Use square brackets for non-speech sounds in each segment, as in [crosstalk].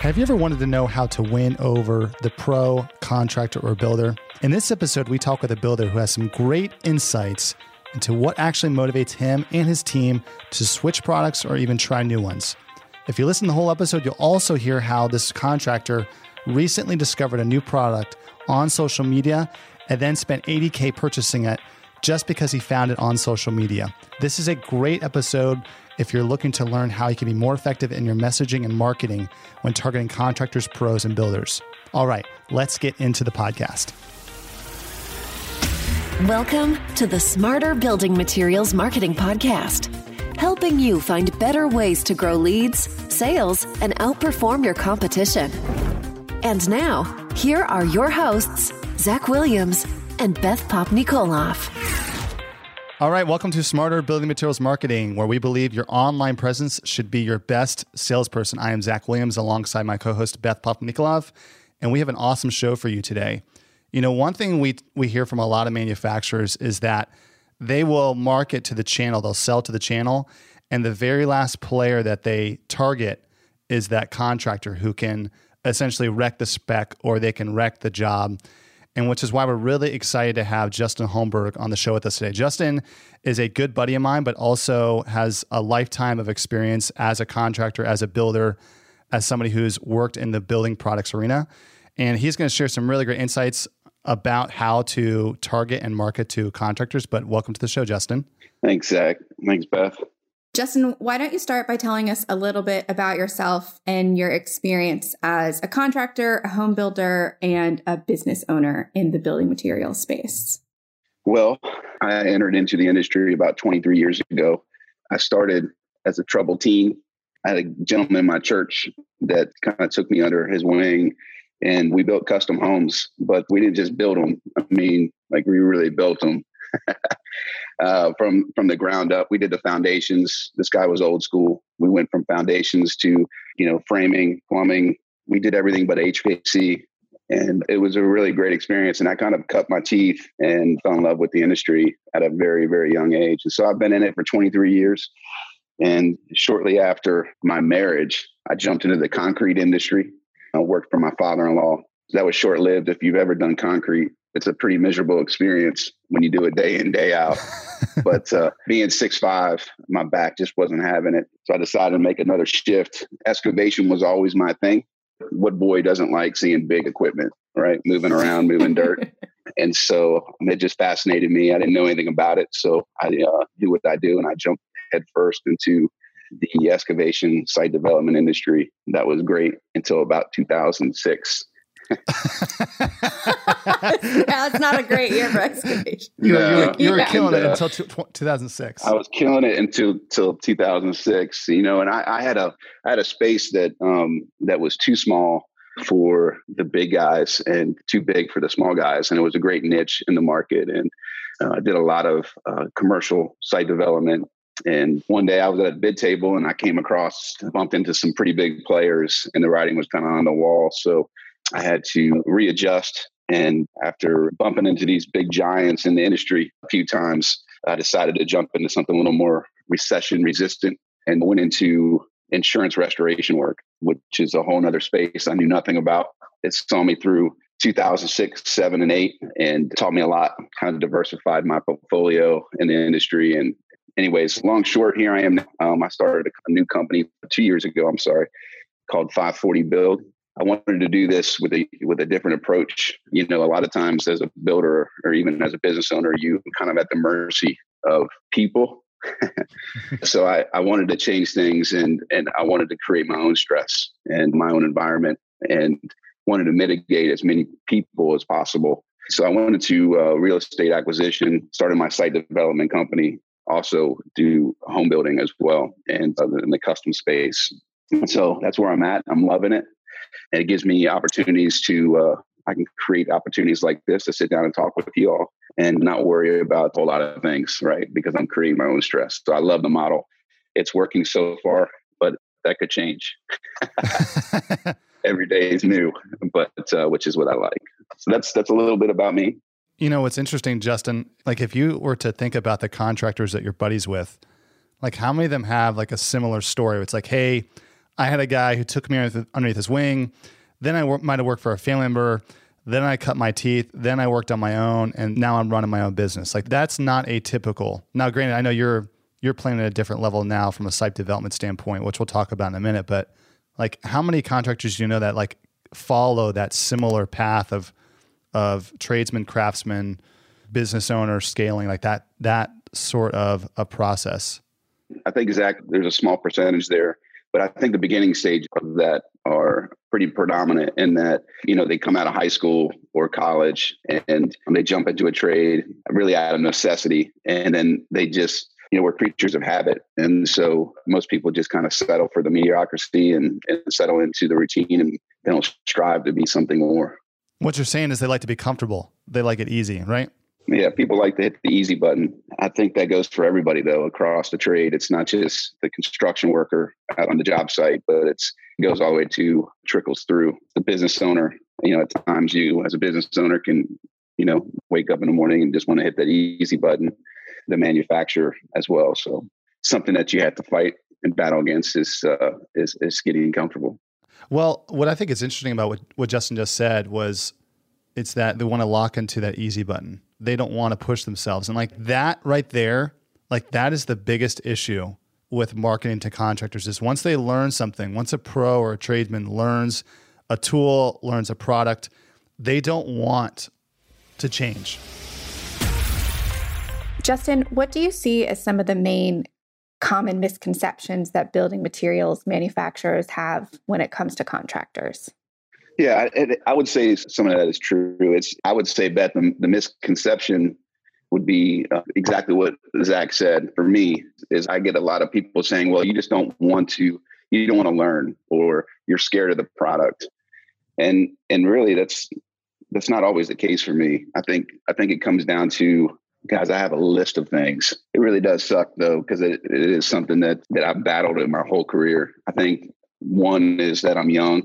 Have you ever wanted to know how to win over the pro, contractor, or builder? In this episode, we talk with a builder who has some great insights into what actually motivates him and his team to switch products or even try new ones. If you listen to the whole episode, you'll also hear how this contractor recently discovered a new product on social media and then spent 80K purchasing it just because he found it on social media. This is a great episode if you're looking to learn how you can be more effective in your messaging and marketing when targeting contractors, pros, and builders. All right, let's get into the podcast. Welcome to the Smarter Building Materials Marketing Podcast, helping you find better ways to grow leads, sales, and outperform your competition. And now, here are your hosts, Zach Williams and Beth Popnikolov. All right, welcome to Smarter Building Materials Marketing, where we believe your online presence should be your best salesperson. I am Zach Williams alongside my co host, Beth Popnikolov, and we have an awesome show for you today. You know, one thing we, we hear from a lot of manufacturers is that they will market to the channel, they'll sell to the channel, and the very last player that they target is that contractor who can essentially wreck the spec or they can wreck the job and which is why we're really excited to have Justin Holmberg on the show with us today. Justin is a good buddy of mine, but also has a lifetime of experience as a contractor, as a builder, as somebody who's worked in the building products arena. And he's going to share some really great insights about how to target and market to contractors. But welcome to the show, Justin. Thanks, Zach. Thanks, Beth. Justin, why don't you start by telling us a little bit about yourself and your experience as a contractor, a home builder, and a business owner in the building materials space? Well, I entered into the industry about 23 years ago. I started as a troubled teen. I had a gentleman in my church that kind of took me under his wing and we built custom homes, but we didn't just build them. I mean, like we really built them. [laughs] uh, from from the ground up. We did the foundations. This guy was old school. We went from foundations to you know framing, plumbing. We did everything but HVAC, and it was a really great experience. And I kind of cut my teeth and fell in love with the industry at a very very young age. And so I've been in it for 23 years. And shortly after my marriage, I jumped into the concrete industry. I worked for my father-in-law. That was short-lived. If you've ever done concrete, it's a pretty miserable experience when you do it day in day out. [laughs] But uh, being six five my back just wasn't having it. So i decided to make another shift. Excavation was always my thing. What boy doesn't like seeing big equipment right? Moving around moving dirt. [laughs] And so it just fascinated me. I didn't know anything about it. So i uh, do what i do and i jumped headfirst into the excavation site development industry. That was great until about 2006 That's not a great year for excavation. You, no. you, were, you were yeah. killing it until t- 2006. I was killing it until till 2006. You know, and I, I had a I had a space that um, that was too small for the big guys and too big for the small guys, and it was a great niche in the market. And uh, I did a lot of uh, commercial site development. And one day I was at a bid table and I came across, bumped into some pretty big players, and the writing was kind of on the wall. So I had to readjust. And after bumping into these big giants in the industry a few times, I decided to jump into something a little more recession resistant and went into insurance restoration work, which is a whole other space I knew nothing about. It saw me through 2006, seven, and eight, and taught me a lot. Kind of diversified my portfolio in the industry. And, anyways, long short, here I am. Um, I started a new company two years ago. I'm sorry, called 540 Build, I wanted to do this with a with a different approach. You know, a lot of times as a builder or even as a business owner, you kind of at the mercy of people. [laughs] so I, I wanted to change things and and I wanted to create my own stress and my own environment and wanted to mitigate as many people as possible. So I wanted to uh, real estate acquisition, started my site development company, also do home building as well, and in the custom space. So that's where I'm at. I'm loving it and it gives me opportunities to uh, I can create opportunities like this to sit down and talk with you all and not worry about a whole lot of things, right? Because I'm creating my own stress. So I love the model. It's working so far, but that could change. [laughs] Every day is new, but uh, which is what I like. So that's that's a little bit about me. You know what's interesting, Justin? Like if you were to think about the contractors that you're buddies with, like how many of them have like a similar story? It's like, hey, I had a guy who took me underneath his wing. Then I might have worked for a family member. Then I cut my teeth. Then I worked on my own, and now I'm running my own business. Like that's not atypical. Now, granted, I know you're you're playing at a different level now from a site development standpoint, which we'll talk about in a minute. But like, how many contractors do you know that like follow that similar path of of tradesman, craftsman, business owner scaling like that that sort of a process? I think Zach, there's a small percentage there, but I think the beginning stage of that are pretty predominant in that you know they come out of high school or college and they jump into a trade really out of necessity, and then they just you know we're creatures of habit, and so most people just kind of settle for the mediocrity and, and settle into the routine, and they don't strive to be something more. What you're saying is they like to be comfortable. They like it easy, right? Yeah, people like to hit the easy button. I think that goes for everybody though across the trade. It's not just the construction worker out on the job site, but it's it goes all the way to trickles through the business owner. You know, at times you as a business owner can, you know, wake up in the morning and just want to hit that easy button. The manufacturer as well. So something that you have to fight and battle against is uh, is is getting comfortable. Well, what I think is interesting about what, what Justin just said was it's that they want to lock into that easy button they don't want to push themselves. And like that right there, like that is the biggest issue with marketing to contractors is once they learn something, once a pro or a tradesman learns a tool, learns a product, they don't want to change. Justin, what do you see as some of the main common misconceptions that building materials manufacturers have when it comes to contractors? Yeah, I, I, would say some of that is true. It's I would say, Beth, the, the misconception would be uh, exactly what Zach said. For me, is I get a lot of people saying, "Well, you just don't want to, you don't want to learn, or you're scared of the product," and and really, that's that's not always the case for me. I think I think it comes down to guys. I have a list of things. It really does suck though, because it, it is something that that I've battled in my whole career. I think one is that I'm young,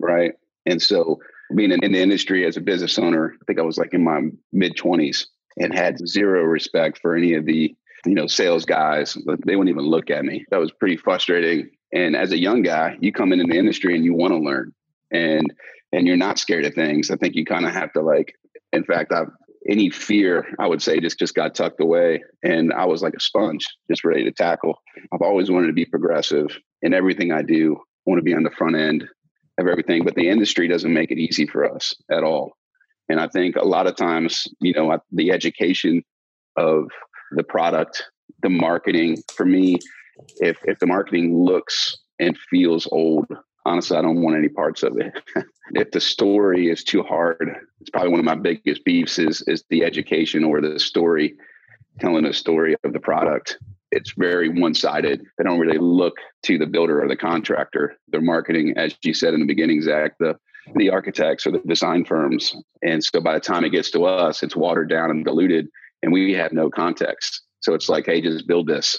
right? And so being in, in the industry as a business owner, I think I was like in my mid 20s and had zero respect for any of the you know sales guys. They wouldn't even look at me. That was pretty frustrating. And as a young guy you come into the industry and you want to learn. And and you're not scared of things. I think you kind of have to like in fact i've any fear i would say just just got tucked away. And i was like a sponge just ready to tackle. I've always wanted to be progressive in everything i do I want to be on the front end of everything, but the industry doesn't make it easy for us at all. And I think a lot of times, you know, the education of the product, the marketing, for me, if if the marketing looks and feels old, honestly, I don't want any parts of it. [laughs] if the story is too hard, it's probably one of my biggest beefs is is the education or the story, telling a story of the product it's very one sided. They don't really look to the builder or the contractor. They're marketing, as you said in the beginning, Zach, the the architects or the design firms. And so by the time it gets to us, it's watered down and diluted, and we have no context. So it's like, hey, just build this.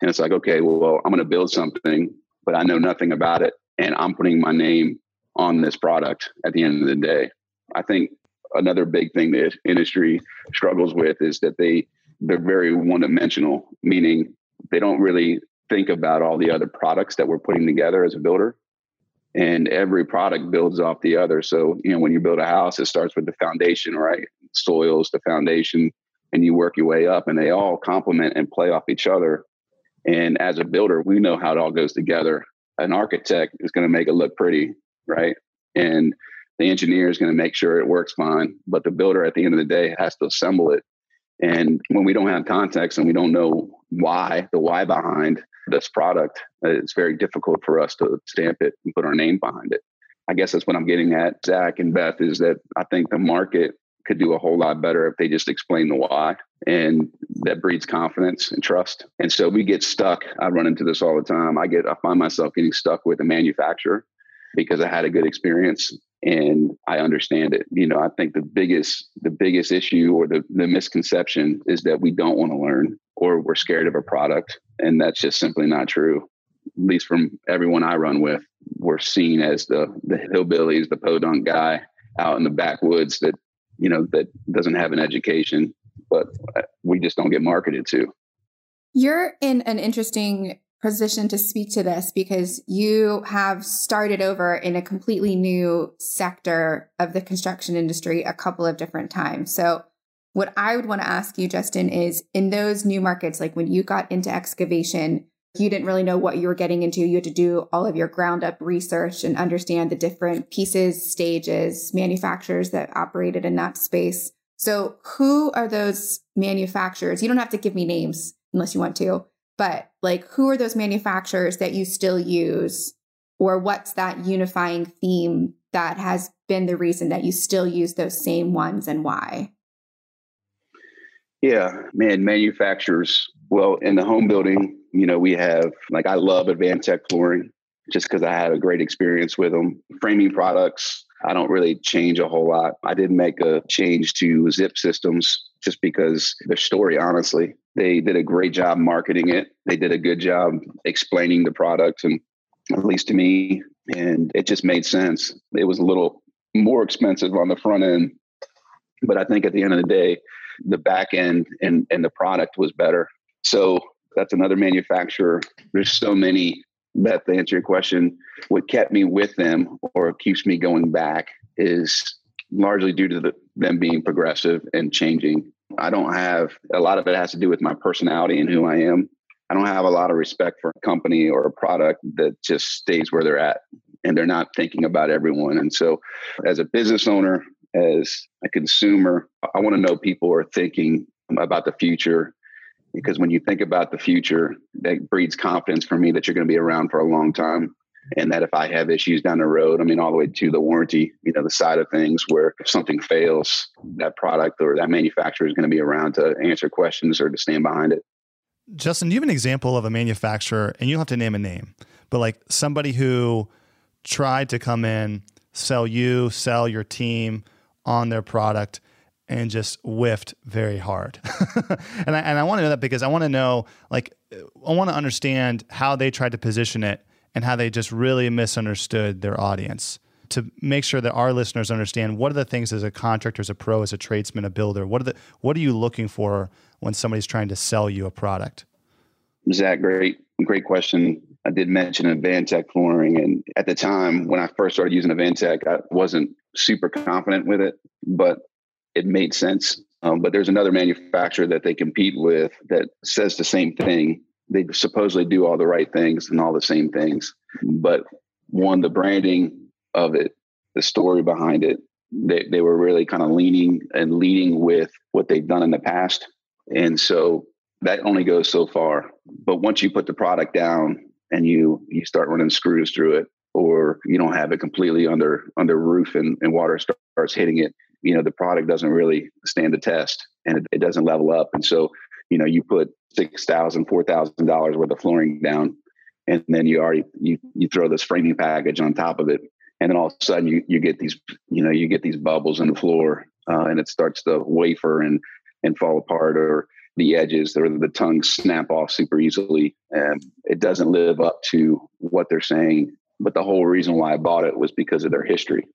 And it's like, okay, well, I'm going to build something, but I know nothing about it. And I'm putting my name on this product at the end of the day. I think another big thing that industry struggles with is that they they're very one dimensional, meaning they don't really think about all the other products that we're putting together as a builder. And every product builds off the other. So, you know, when you build a house, it starts with the foundation, right? Soils, the foundation, and you work your way up, and they all complement and play off each other. And as a builder, we know how it all goes together. An architect is going to make it look pretty, right? And the engineer is going to make sure it works fine. But the builder, at the end of the day, has to assemble it and when we don't have context and we don't know why, the why behind this product, uh, it's very difficult for us to stamp it and put our name behind it. I guess that's what I'm getting at, Zach and Beth, is that I think the market could do a whole lot better if they just explain the why. And that breeds confidence and trust. And so we get stuck. I run into this all the time. I get, I find myself getting stuck with a manufacturer because I had a good experience and I understand it. You know, I think the biggest the biggest issue or the, the misconception is that we don't want to learn or we're scared of a product. And that's just simply not true. At least from everyone I run with, we're seen as the the hillbillies, the podunk guy out in the backwoods that, you know, that doesn't have an education, but uh, we just don't get marketed to. You're in an interesting positioned to speak to this because you have started over in a completely new sector of the construction industry a couple of different times. So, what I would want to ask you, Justin, is in those new markets, like when you got into excavation, you didn't really know what you were getting into. You had to do all of your ground up research and understand the different pieces, stages, manufacturers that operated in that space. So, who are those manufacturers? You don't have to give me names unless you want to, but like, who are those manufacturers that you still use? Or what's that unifying theme that has been the reason that you still use those same ones and why? Yeah, man, manufacturers. Well, in the home building, you know, we have like I love Advantech flooring just because I had a great experience with them. Framing products, I don't really change a whole lot. I did make a change to Zip Systems just because their story, honestly, they did a great job marketing it. They did a good job explaining the product, and at least to me, and it just made sense. It was a little more expensive on the front end, but I think at the end of the day, the back end and and the product was better. So that's another manufacturer. There's so many. Beth, to answer your question, what kept me with them or keeps me going back is largely due to the, them being progressive and changing. I don't have a lot of it has to do with my personality and who I am. I don't have a lot of respect for a company or a product that just stays where they're at and they're not thinking about everyone. And so, as a business owner, as a consumer, I want to know people are thinking about the future because when you think about the future, that breeds confidence for me that you're going to be around for a long time. And that if I have issues down the road, I mean, all the way to the warranty, you know, the side of things where if something fails, that product or that manufacturer is going to be around to answer questions or to stand behind it. Justin, do you have an example of a manufacturer, and you don't have to name a name, but like somebody who tried to come in, sell you, sell your team, on their product and just whiffed very hard. [laughs] and I and I want to know that because I want to know like I want to understand how they tried to position it and how they just really misunderstood their audience to make sure that our listeners understand what are the things as a contractor, as a pro, as a tradesman, a builder, what are the what are you looking for when somebody's trying to sell you a product? Zach, great, great question. I did mention Advantech flooring, and at the time when I first started using Advantech, I wasn't super confident with it, but it made sense. Um, but there's another manufacturer that they compete with that says the same thing. They supposedly do all the right things and all the same things, but one, the branding of it, the story behind it, they, they were really kind of leaning and leading with what they've done in the past. And so that only goes so far. But once you put the product down and you you start running screws through it, or you don't have it completely under under roof and, and water starts hitting it, you know, the product doesn't really stand the test and it, it doesn't level up. And so, you know, you put six thousand, four thousand dollars worth of flooring down, and then you already you you throw this framing package on top of it, and then all of a sudden you you get these you know you get these bubbles in the floor, uh, and it starts to wafer and and fall apart, or the edges or the tongues snap off super easily, and it doesn't live up to what they're saying. But the whole reason why I bought it was because of their history,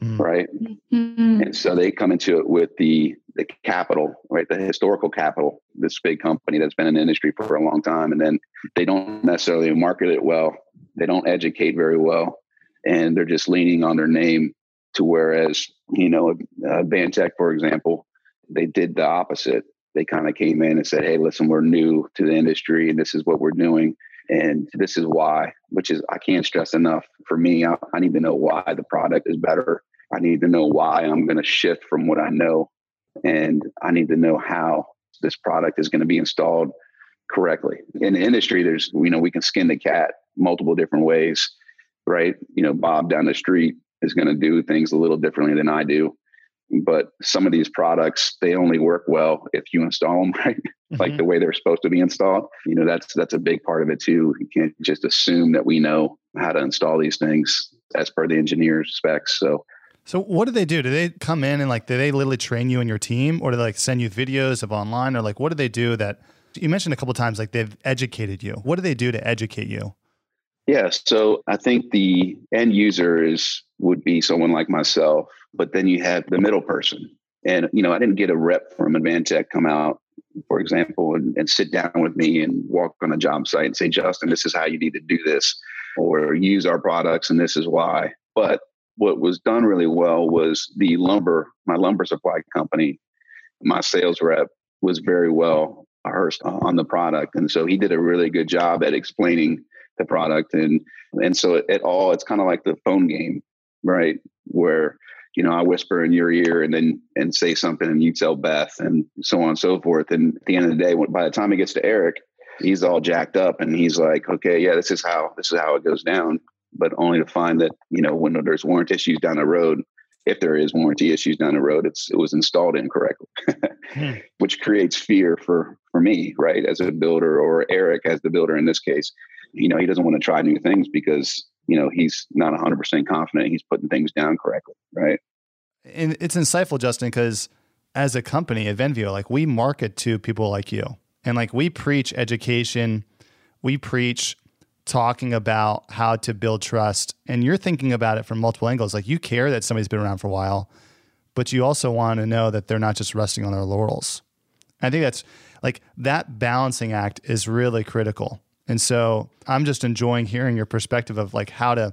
mm. right? Mm-hmm. And so they come into it with the the capital, right? The historical capital. This big company that's been in the industry for a long time, and then they don't necessarily market it well. They don't educate very well, and they're just leaning on their name. To whereas, you know, uh, Vantech, for example, they did the opposite. They kind of came in and said, "Hey, listen, we're new to the industry, and this is what we're doing." And this is why, which is, I can't stress enough for me. I, I need to know why the product is better. I need to know why I'm going to shift from what I know. And I need to know how this product is going to be installed correctly. In the industry, there's, you know, we can skin the cat multiple different ways, right? You know, Bob down the street is going to do things a little differently than I do but some of these products they only work well if you install them [laughs] right mm-hmm. like the way they're supposed to be installed you know that's that's a big part of it too you can't just assume that we know how to install these things as per the engineer's specs so so what do they do? Do they come in and like do they literally train you and your team or do they like send you videos of online or like what do they do that you mentioned a couple times like they've educated you. What do they do to educate you? Yeah, so I think the end user is would be someone like myself, but then you have the middle person. And you know, I didn't get a rep from Advantech come out for example, and, and sit down with me and walk on a job site and say, Justin, this is how you need to do this, or use our products and this is why. But what was done really well was the lumber, my lumber supply company, my sales rep was very well rehearsed on the product. And so he did a really good job at explaining the product. And and so it all it's kind of like the phone game, right? Where you know, I whisper in your ear and then and say something and you tell Beth and so on and so forth. And at the end of the day, by the time it gets to Eric, he's all jacked up and he's like, okay, yeah, this is how this is how it goes down. But only to find that, you know, when there's warranty issues down the road, if there is warranty issues down the road, it's it was installed incorrectly, hmm. [laughs] which creates fear for for me, right, as a builder or Eric as the builder in this case. You know, he doesn't want to try new things because you know he's not 100% confident he's putting things down correctly right? And it's insightful justin because as a company at venveo like we market to people like you. And like we preach education we preach talking about how to build trust and you're thinking about it from multiple angles. Like you care that somebody's been around for a while but you also want to know that they're not just resting on their laurels. I think that's like that balancing act is really critical and so I'm just enjoying hearing your perspective of like how to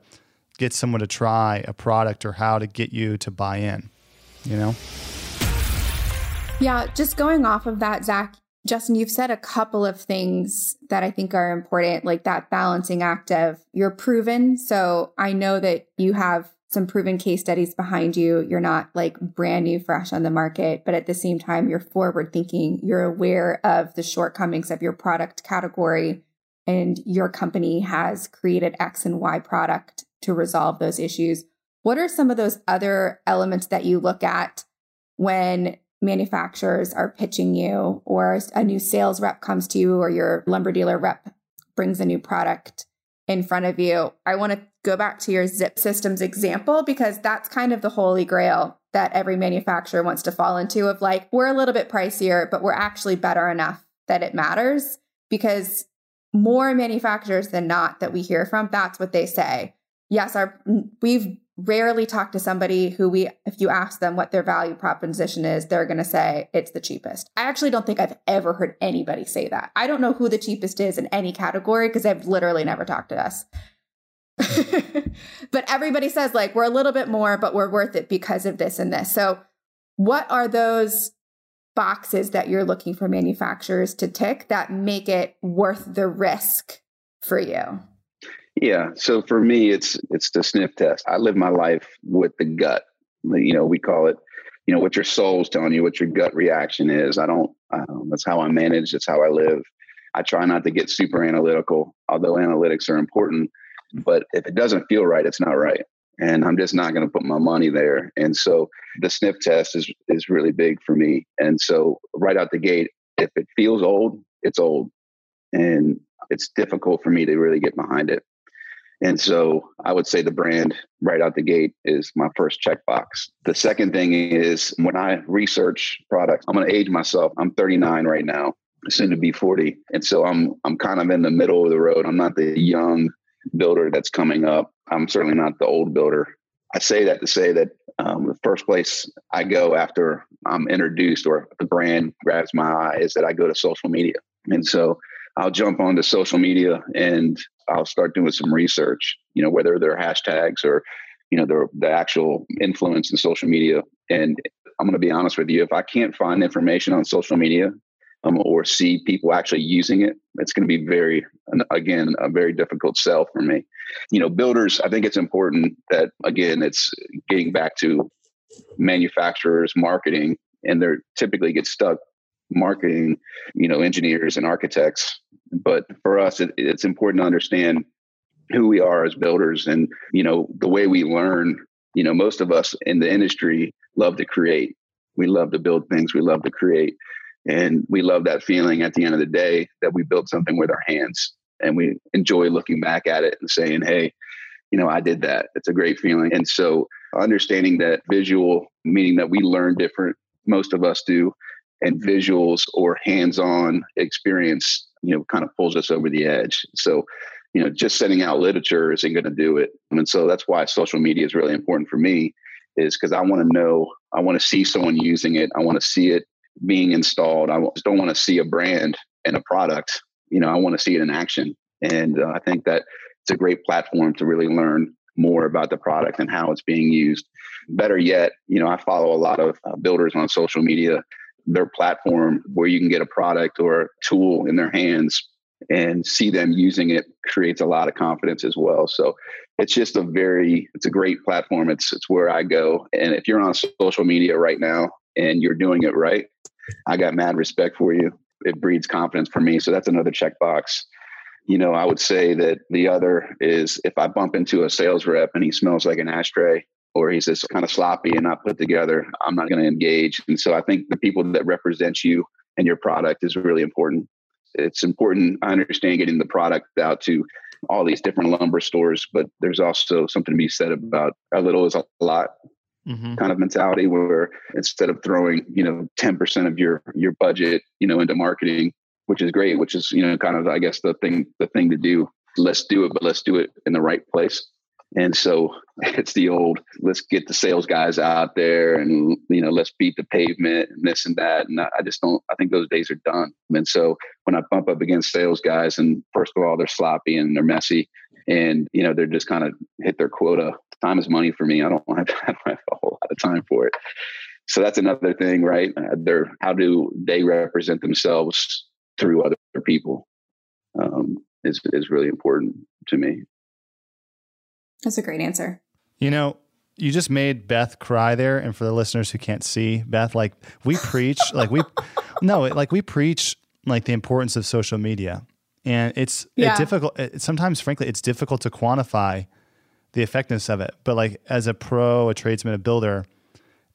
get someone to try a product or how to get you to buy in, you know? Yeah, just going off of that, Zach, Justin, you've said a couple of things that I think are important, like that balancing act of you're proven. So I know that you have some proven case studies behind you. You're not like brand new, fresh on the market, but at the same time, you're forward thinking. You're aware of the shortcomings of your product category and your company has created X and Y product to resolve those issues. What are some of those other elements that you look at when manufacturers are pitching you or a new sales rep comes to you or your lumber dealer rep brings a new product in front of you? I want to go back to your zip systems example because that's kind of the holy grail that every manufacturer wants to fall into of like we're a little bit pricier but we're actually better enough that it matters because more manufacturers than not that we hear from, that's what they say. Yes, our we've rarely talked to somebody who we if you ask them what their value proposition is, they're going to say it's the cheapest. I actually don't think I've ever heard anybody say that. I don't know who the cheapest is in any category because I've literally never talked to us. [laughs] but everybody says like we're a little bit more but we're worth it because of this and this. So what are those boxes that you're looking for manufacturers to tick that make it worth the risk for you? Yeah. So for me, it's it's the sniff test. I live my life with the gut. You know, we call it. You know what your soul's telling you, what your gut reaction is. I don't. Um, that's how I manage. That's how I live. I try not to get super analytical, although analytics are important. But if it doesn't feel right, it's not right and I'm just not going to put my money there. And so the sniff test is is really big for me. And so right out the gate, if it feels old, it's old, and it's difficult for me to really get behind it. And so I would say the brand right out the gate is my first checkbox. The second thing is when I research products, I'm going to age myself. I'm 39 right now, soon to be 40. And so I'm I'm kind of in the middle of the road. I'm not the young builder that's coming up. I'm certainly not the old builder. I say that to say that um, the first place I go after I'm introduced or the brand grabs my eye is that I go to social media. And so I'll jump onto social media and I'll start doing some research, you know, whether they're hashtags or, you know, the, the actual influence in social media. And I'm going to be honest with you, if I can't find information on social media um, or see people actually using it, it's going to be very, again, a very difficult sell for me. You know, builders, I think it's important that, again, it's getting back to manufacturers, marketing, and they're typically get stuck marketing, you know, engineers and architects. But for us, it, it's important to understand who we are as builders and, you know, the way we learn. You know, most of us in the industry love to create. We love to build things. We love to create. And we love that feeling at the end of the day that we built something with our hands and we enjoy looking back at it and saying, hey, you know, I did that. It's a great feeling. And so understanding that visual, meaning that we learn different, most of us do, and visuals or hands-on experience, you know, kind of pulls us over the edge. So, you know, just sending out literature isn't going to do it. And so that's why social media is really important for me, is because I want to know, I want to see someone using it. I want to see it being installed. I just don't want to see a brand and a product. You know, I want to see it in action. And uh, I think that it's a great platform to really learn more about the product and how it's being used. Better yet, you know, I follow a lot of uh, builders on social media. Their platform where you can get a product or a tool in their hands and see them using it creates a lot of confidence as well. So it's just a very it's a great platform. It's it's where I go. And if you're on social media right now and you're doing it right, I got mad respect for you. It breeds confidence for me. So that's another checkbox. You know, I would say that the other is if I bump into a sales rep and he smells like an ashtray or he's just kind of sloppy and not put together, I'm not going to engage. And so I think the people that represent you and your product is really important. It's important, I understand getting the product out to all these different lumber stores, but there's also something to be said about a little is a lot mm-hmm. kind of mentality where instead of throwing, you know, 10% of your your budget, you know, into marketing, which is great, which is, you know, kind of I guess the thing the thing to do. Let's do it, but let's do it in the right place. And so [laughs] it's the old, let's get the sales guys out there and, you know, let's beat the pavement and this and that. And I just don't, I think those days are done. And so when I bump up against sales guys and first of all, they're sloppy and they're messy and, you know, they're just kind of hit their quota. Time is money for me. I don't have, [laughs] I don't have a whole lot of time for it. So that's another thing, right? Uh, they're, how do they represent themselves through other people um, is, is really important to me. That's a great answer. You know, you just made Beth cry there. And for the listeners who can't see Beth, like we [laughs] preach, like we, no, like we preach like the importance of social media. And it's, yeah. difficult. It, sometimes, frankly, it's difficult to quantify the effectiveness of it. But like as a pro, a tradesman, a builder,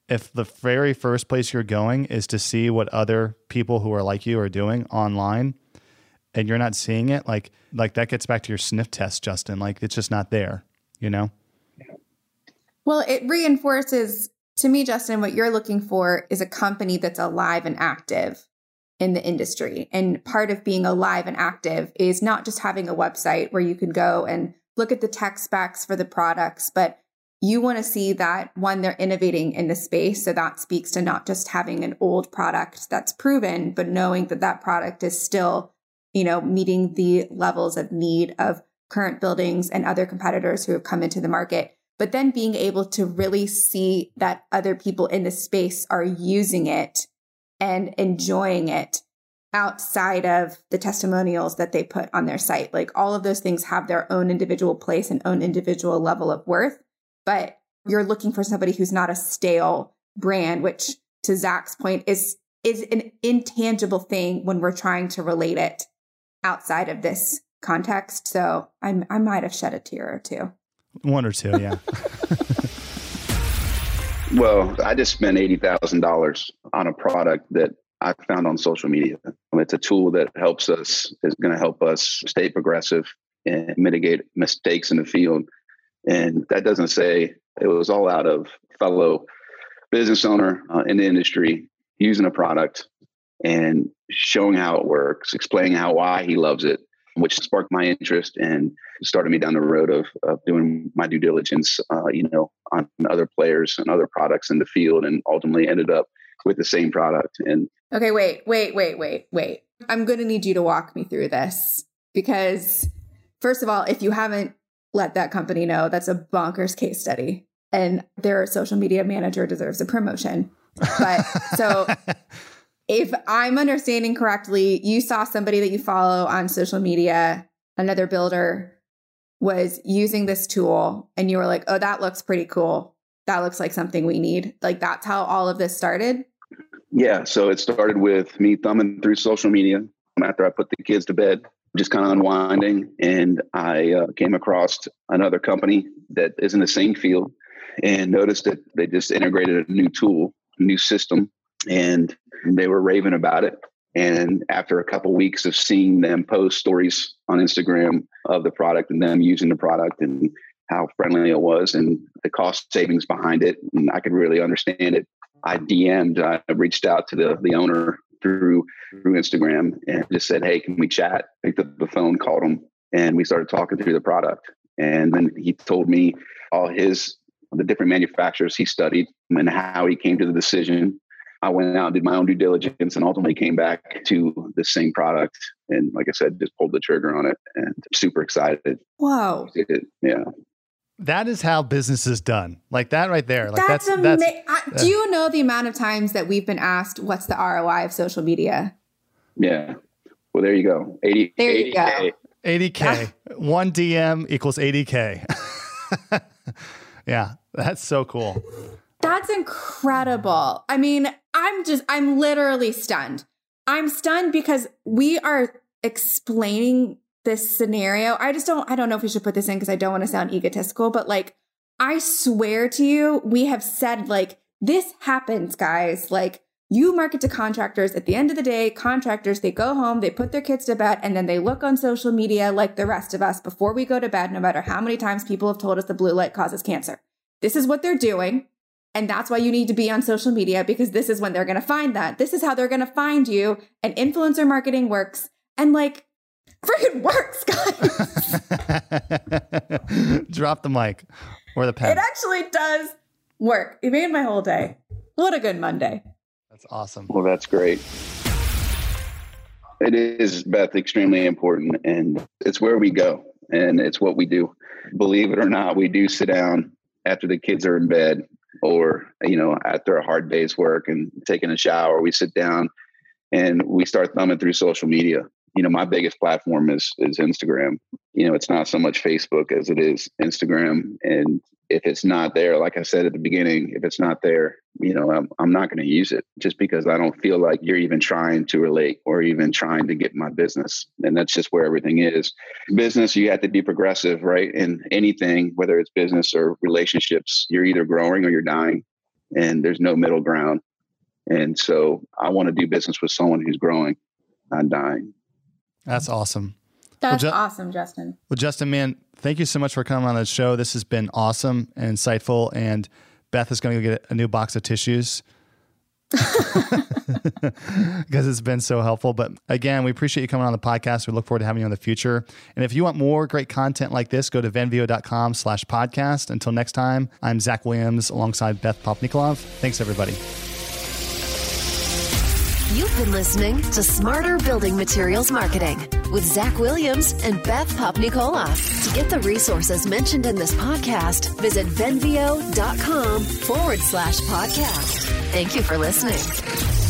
if the very first place you're going is to see what other people who are like you are doing online and you're not seeing it, like like that gets back to your sniff test, Justin. Like it's just not there you know? Well, it reinforces to me, Justin, what you're looking for is a company that's alive and active in the industry. And part of being alive and active is not just having a website where you can go and look at the tech specs for the products, but you want to see that one, they're innovating in the space. So that speaks to not just having an old product that's proven, but knowing that that product is still, you know, meeting the levels of need of current buildings and other competitors who have come into the market, but then being able to really see that other people in the space are using it and enjoying it outside of the testimonials that they put on their site. Like all of those things have their own individual place and own individual level of worth, but you're looking for somebody who's not a stale brand, which to Zach's point is is an intangible thing when we're trying to relate it outside of this context. So I, I might have shed a tear or two. One or two, yeah. [laughs] [laughs] well, I just spent $80,000 on a product that I found on social media. It's a tool that helps us, is going to help us stay progressive and mitigate mistakes in the field. And that doesn't say it was all out of fellow business owner uh, in the industry using a product and showing how it works, explaining how why he loves it, which sparked my interest and started me down the road of, of doing my due diligence, uh, you know, on other players and other products in the field, and ultimately ended up with the same product. And okay, wait, wait, wait, wait, wait. I'm going to need you to walk me through this because, first of all, if you haven't let that company know, that's a bonkers case study, and their social media manager deserves a promotion. But so [laughs] if I'm understanding correctly, you saw somebody that you follow on social media, another builder was using this tool and you were like, "Oh, that looks pretty cool. That looks like something we need." Like that's how all of this started? Yeah, so it started with me thumbing through social media after I put the kids to bed, just kind of unwinding and I uh, came across another company that is in the same field and noticed that they just integrated a new tool, new system and they were raving about it. And after a couple weeks of seeing them post stories on Instagram of the product and them using the product and how friendly it was and the cost savings behind it, and I could really understand it. I DM'd, I reached out to the the owner through through Instagram and just said, "Hey, can we chat?" Picked up the phone, called him, and we started talking through the product. And then he told me all his the different manufacturers he studied and how he came to the decision I went out and did my own due diligence and ultimately came back to the same product. And like I said, just pulled the trigger on it and super excited. Wow! Yeah. That is how business is done. Like that right there. Like that's, that's, ama- that's I, Do you know the amount of times that we've been asked what's the ROI of social media? Yeah. Well, there you go. 80, there you 80K. go. 80K. One DM equals 80K. [laughs] yeah. That's so cool. That's incredible. I mean, I'm just, I'm literally stunned. I'm stunned because we are explaining this scenario. I just don't, I don't know if we should put this in because I don't want to sound egotistical, but like, I swear to you, we have said like, this happens, guys. Like, you market to contractors. At the end of the day, contractors, they go home, they put their kids to bed, and then they look on social media like the rest of us before we go to bed, no matter how many times people have told us the blue light causes cancer. This is what they're doing. And that's why you need to be on social media because this is when they're going to find that. This is how they're going to find you. And influencer marketing works. And like, freaking works, guys. [laughs] Drop the mic or the pen. It actually does work. It made my whole day. What a good Monday. That's awesome. Well, that's great. It is, Beth, extremely important. And it's where we go and it's what we do. Believe it or not, we do sit down after the kids are in bed or, you know, after a hard day's work and taking a shower, we sit down and we start thumbing through social media. You know, my biggest platform is is Instagram. You know, it's not so much Facebook as it is Instagram. And if it's not there, like I said at the beginning, if it's not there, you know, I'm, I'm not going to use it just because I don't feel like you're even trying to relate or even trying to get my business. And that's just where everything is. Business, you have to be progressive, right? In anything, whether it's business or relationships, you're either growing or you're dying, and there's no middle ground. And so I want to do business with someone who's growing, not dying. That's awesome. That's well, Ju- awesome, Justin. Well, Justin, man, thank you so much for coming on the show. This has been awesome and insightful. And Beth is going to go get a new box of tissues [laughs] [laughs] because it's been so helpful. But again, we appreciate you coming on the podcast. We look forward to having you in the future. And if you want more great content like this, go to venveo.com slash podcast. Until next time, I'm Zach Williams alongside Beth Popnikolov. Thanks, everybody. You've been listening to Smarter Building Materials Marketing with Zach Williams and Beth Popnikolov. To get the resources mentioned in this podcast, visit venveo.com forward slash podcast. Thank you for listening.